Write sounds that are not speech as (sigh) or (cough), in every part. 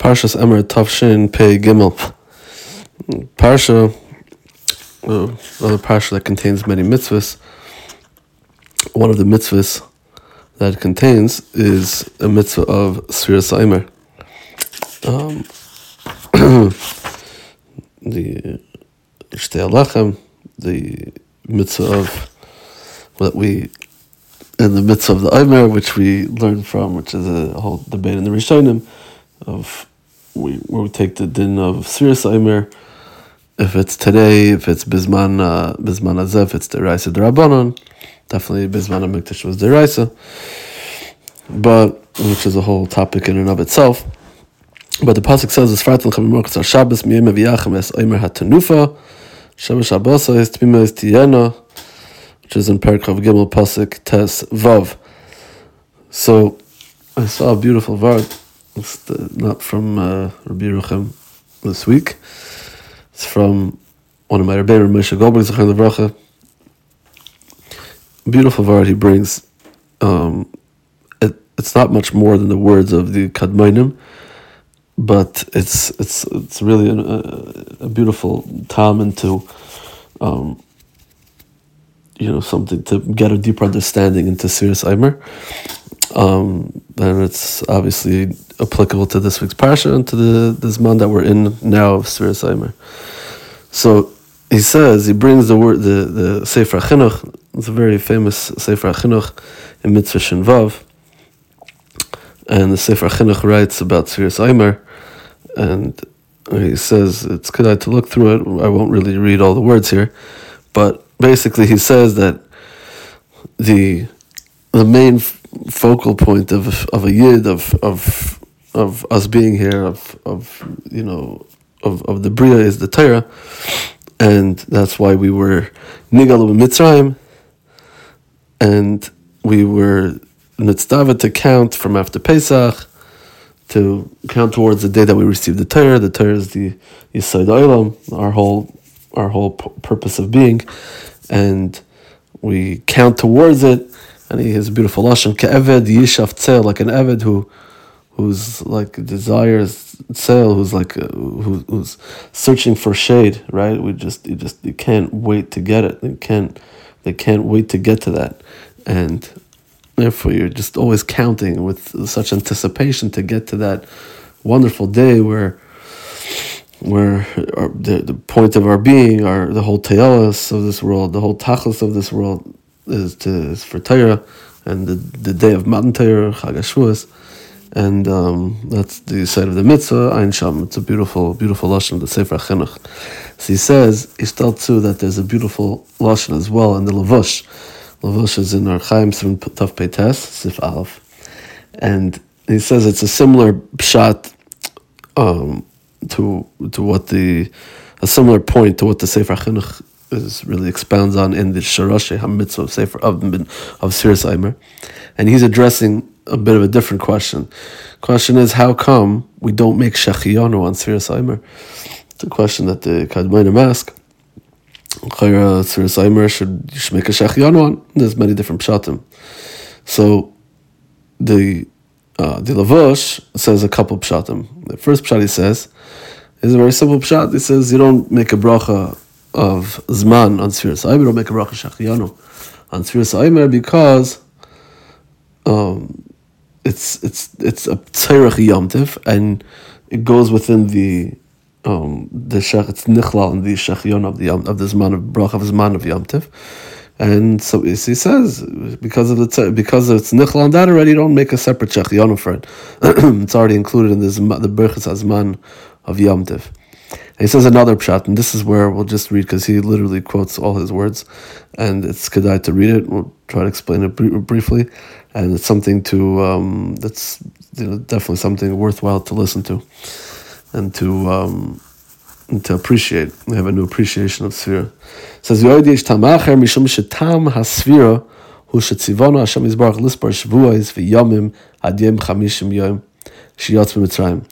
Parshas Emor Tavshin Pei Gimel. Parsha, uh, another parsha that contains many mitzvahs. One of the mitzvahs that it contains is a mitzvah of Sfiras Aimer. Um, (coughs) the Shtei Alechem, the mitzvah of that we in the midst of the Aimer, which we learn from, which is a whole debate in the Rishonim, of we we take the din of Sfiras Aimer, if it's today, if it's Bisman uh, Bisman Azef, it's Deraisa Derabanan, definitely Bisman Amikdash was the Deraisa, but which is a whole topic in and of itself. But the pasuk says, "Es fratel chamimorkas Shabbos miyem v'yachem es Aimer hatanufa, Shabbos Shabbosa es tmima es tiyena." which is in Perkav Gimel Pasuk Tes Vav. So I saw a beautiful vart. It's the, not from uh, Rabbi Ruchem this week. It's from one of my Rabbi Moshe Goldberg Zechar Levracha. Beautiful vart he brings. Um, it, it's not much more than the words of the Kadmainim, but it's it's it's really a, a beautiful time into um, you know something to get a deeper understanding into Sfiras Aimer. Um, and it's obviously applicable to this week's parsha and to the this month that we're in now of Sfiras Aimer. So he says he brings the word the the Sefer Chinuch. It's a very famous Sefer Chinuch in Mitzvah Shinvav. And the Sefer Chinuch writes about Sfiras Aimer, and he says it's good to look through it. I won't really read all the words here, but basically he says that the the main focal point of of a yid of of of us being here of of you know of, of the bria is the Torah, and that's why we were nigalu mitzrayim, and we were nitzdavet to count from after Pesach, to count towards the day that we received the Torah. The Torah is the Yisod Olam, our whole our whole purpose of being, and we count towards it. And he has a beautiful lashon ke'eved yishav tzel, like an eved who, who's like desires tzel, who's like uh, who, who's searching for shade. Right? We just you just you can't wait to get it. They can't they can't wait to get to that, and therefore you're just always counting with such anticipation to get to that wonderful day where where our, the, the point of our being, our the whole teos of this world, the whole tachlis of this world is to is for Torah, and the, the day of Matan Torah, Chag and um, that's the side of the mitzvah, Ein Sham. It's a beautiful, beautiful lashon the Sefer Chinuch. So he says, tells too that there's a beautiful lashon as well in the Lavush. Lavush is in Orach Chaim Siman Tav Peites, Sif Aleph, and he says it's a similar pshat. Um, to to what the a similar point to what the Sefer Chinuch is really expounds on in the Sharashi Hamitzvah Sefer of of Sfiras Aimer, and he's addressing a bit of a different question. Question is how come we don't make Shechiyanu on Sfiras Aimer? It's a question that the Kadmainim ask. Sfiras Aimer should should make a Shechiyanu on. There's many different pshatim. So the uh, the Lavush says a couple pshatim. The first pshat he says is a very simple pshat. He says you don't make a bracha of zman on Sfiras Aimer, don't make a bracha shachiyanu on Sfiras Aimer because um, it's it's it's a tzarech yomtiv and it goes within the um, the shech it's Nichla in the shechion of the of the zman of bracha of zman of yomtiv. And so he says, because of the because it's nichla on that already, don't make a separate shechianu for it. (clears throat) it's already included in this, the berchas azman of Yom Tiv. And he says another pshat, and this is where we'll just read because he literally quotes all his words, and it's kedai to read it. We'll try to explain it briefly, and it's something to um, that's you know, definitely something worthwhile to listen to, and to um, and to appreciate. We have a new appreciation of Sfira. Says Yoidish Tamacher Mishum Shetam Hasfira Hu Shetzivonu Hashem Yisbarach Lispar Shavuos VeYomim Ad Yom Chamishim Yom Shiyatz Mitzrayim.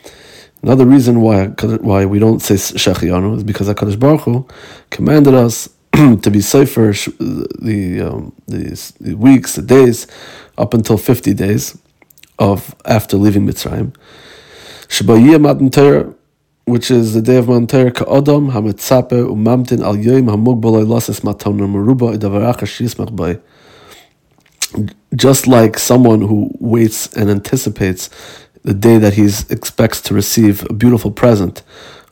Another reason why why we don't say Shechianu is because Hakadosh Baruch Hu commanded us (clears throat) to be safer the, um, the the weeks, the days, up until fifty days of after leaving Mitzrayim. Shabayiyah Matan Torah, which is the day of Matan Torah, Ka'odom, Hametzape, Umamtin, Al Yoim, Hamugbal, Lasis Matan Meruba, Idavarach, Shismach Bay. Just like someone who waits and anticipates the day that he expects to receive a beautiful present,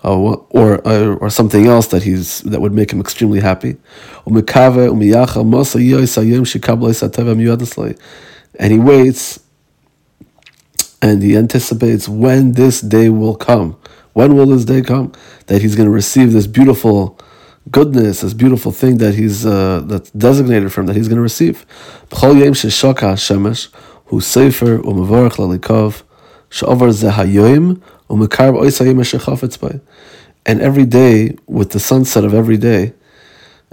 uh, or, or uh, or something else that he's that would make him extremely happy. And he waits and he anticipates when this day will come. When will this day come? That he's going to receive this beautiful goodness, this beautiful thing that he's uh, that's designated from that he's going to receive. Who lalikov, And every day, with the sunset of every day,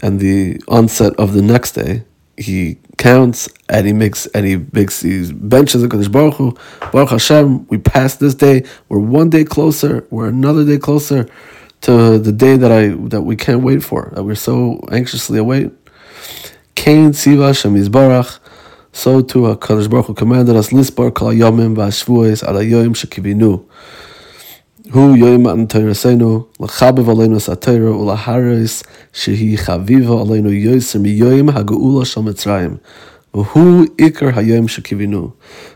and the onset of the next day, he counts and he makes and he makes these benches of Kadosh Baruch Hu, Baruch Hashem. We passed this day. We're one day closer. We're another day closer to the day that I that we can't wait for. That we're so anxiously await. Kain Siva Shem Baruch. So too, Kadosh Baruch Hu commanded us lisbar kol yomim v'ashvuos al hayoyim shekivinu. Hu yoyim matan Torasenu, l'chabev aleinu satayra ulaharis shehi chaviva aleinu yoyser miyoyim hageula shal Mitzrayim. Hu ikar hayoyim shekivinu.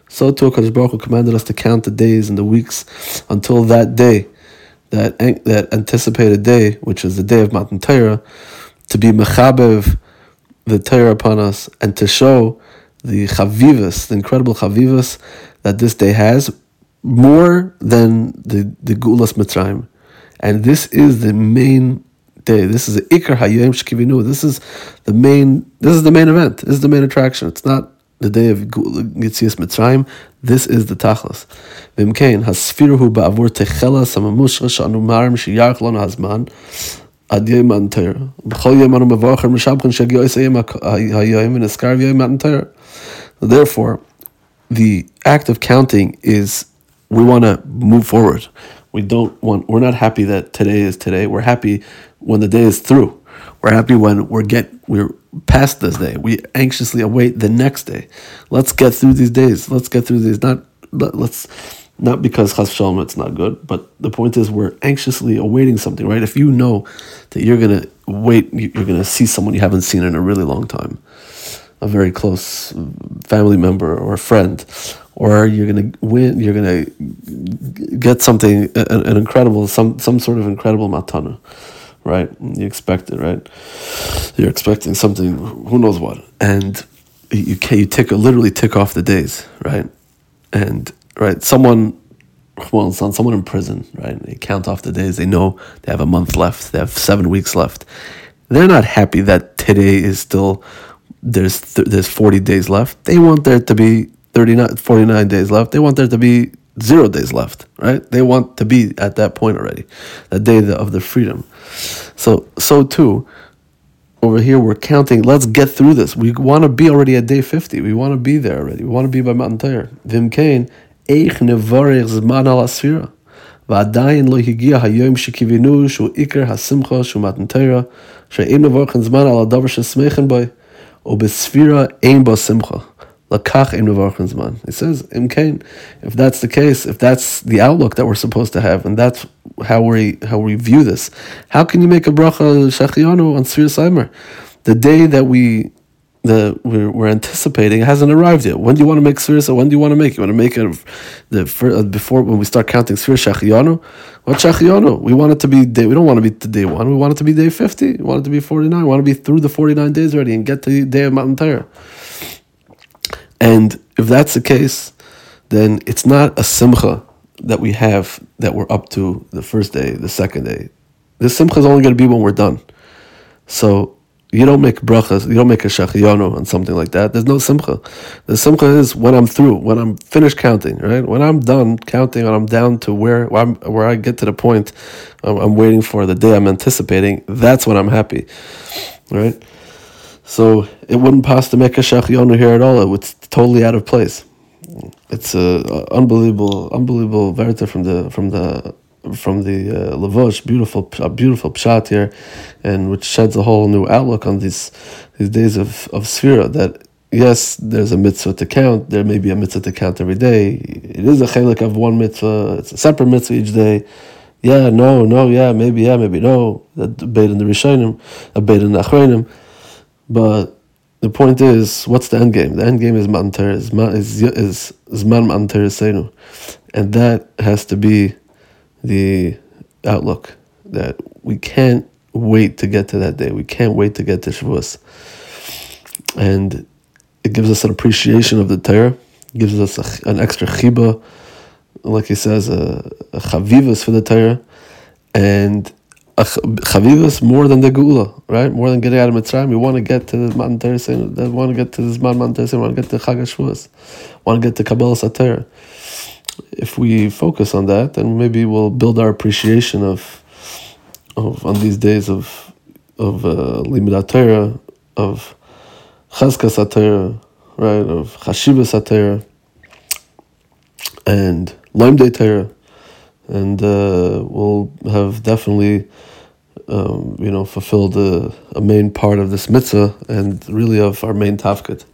So too, Kadosh Baruch Hu commanded us to count the days and the weeks until that day, that that anticipated day, which is the day of Matan Torah, to be mechabev the Torah upon us and to show the chavivas, the incredible chavivas that this day has, more than the, the Gulas Mitzrayim. And this is the main day. This is the Ikar Hayom Shkivinu. This is the main this is the main event. This is the main attraction. It's not the day of Yitzias Mitzrayim. This is the Tachlis. Vimkein hasfiruhu ba'avur techela shanu marim hazman mevorcher mishabchen shagi oisayim hayom and eskarv yom matan Torah. Therefore, the act of counting is we want to move forward. We don't want. We're not happy that today is today. We're happy when the day is through. We're happy when we're get we're past this day. We anxiously await the next day. Let's get through these days. Let's get through these. Not let's not because chas shalom it's not good, but the point is we're anxiously awaiting something, right? If you know that you're gonna wait, you're gonna see someone you haven't seen in a really long time, a very close family member or a friend, or you're gonna win. You're gonna get something, an, an incredible, some some sort of incredible matana, right? You expect it, right? You're expecting something. Who knows what? And you can you tick literally tick off the days, right? And right, someone. Well, someone in prison, right? They count off the days. They know they have a month left. They have seven weeks left. They're not happy that today is still there's th- there's 40 days left. They want there to be 39, 49 days left. They want there to be zero days left, right? They want to be at that point already, the day of the freedom. So so too, over here we're counting. Let's get through this. We want to be already at day 50. We want to be there already. We want to be by Matan Torah. Vim Kain, Eich Nevarech Zman Al Asfira. lo higia הגיע היום shu שהוא hasimcha shu שהוא מתנתרה, שאין לברכן זמן על הדבר ששמחן בו. Obesfira ein basimcha. Lakach ein zman. It says, imkain. If that's the case, if that's the outlook that we're supposed to have, and that's how we how we view this, how can you make a bracha shachianu on Sfiras Aimer? The day that we the we're, we're anticipating hasn't arrived yet. When do you want to make Sfir? When do you want to make? It? You want to make it the uh, before when we start counting Sfir Shechianu? What Shechianu? We want it to be day. We don't want to be to day one. We want it to be day fifty. We want it to be forty nine. We want to be through the forty nine days already and get to the day of Matan Torah. And if that's the case, then it's not a simcha that we have that we're up to the first day, the second day. The simcha is only going to be when we're done. So you don't make brachas, you don't make a shachiyano on something like that. There's no simcha. The simcha is when I'm through, when I'm finished counting, right? When I'm done counting and I'm down to where where, where I get to the point I'm, I'm waiting for the day I'm anticipating. That's when I'm happy, right? So it wouldn't pass to make a shachionu here at all. It It's totally out of place. It's a, unbelievable, unbelievable verita from the from the from the uh, Lavosh, beautiful, a beautiful pshat here, and which sheds a whole new outlook on these these days of of Sphira. That yes, there's a mitzvah to count. There may be a mitzvah to count every day. It is a chelik of one mitzvah. It's a separate mitzvah each day. Yeah, no, no, yeah, maybe, yeah, maybe no. A debate in the Rishonim, a debate in the Achronim. But the point is, what's the end game? The end game is Manter, is is is Zman Manter Senu. And that has to be the outlook that we can't wait to get to that day. We can't wait to get to Shavuos. And it gives us an appreciation of the Torah, gives us a, an extra chiba, like he says, a, a chavivas for the Torah, and a chavivas more than the gula, right? More than getting out of Mitzrayim. We want to get to the Matan Torah, we want to get to this Matan Torah, we want to get to Chag HaShavuos, want to get to Kabbalah Satara. If we focus on that, then maybe we'll build our appreciation of, of on these days of of uh, Torah, of Chazka Satira, right, of Chashiva Satira, and Laimdei Torah, and uh, we'll have definitely, um, you know, fulfilled a, a main part of this mitzvah and really of our main tafkid.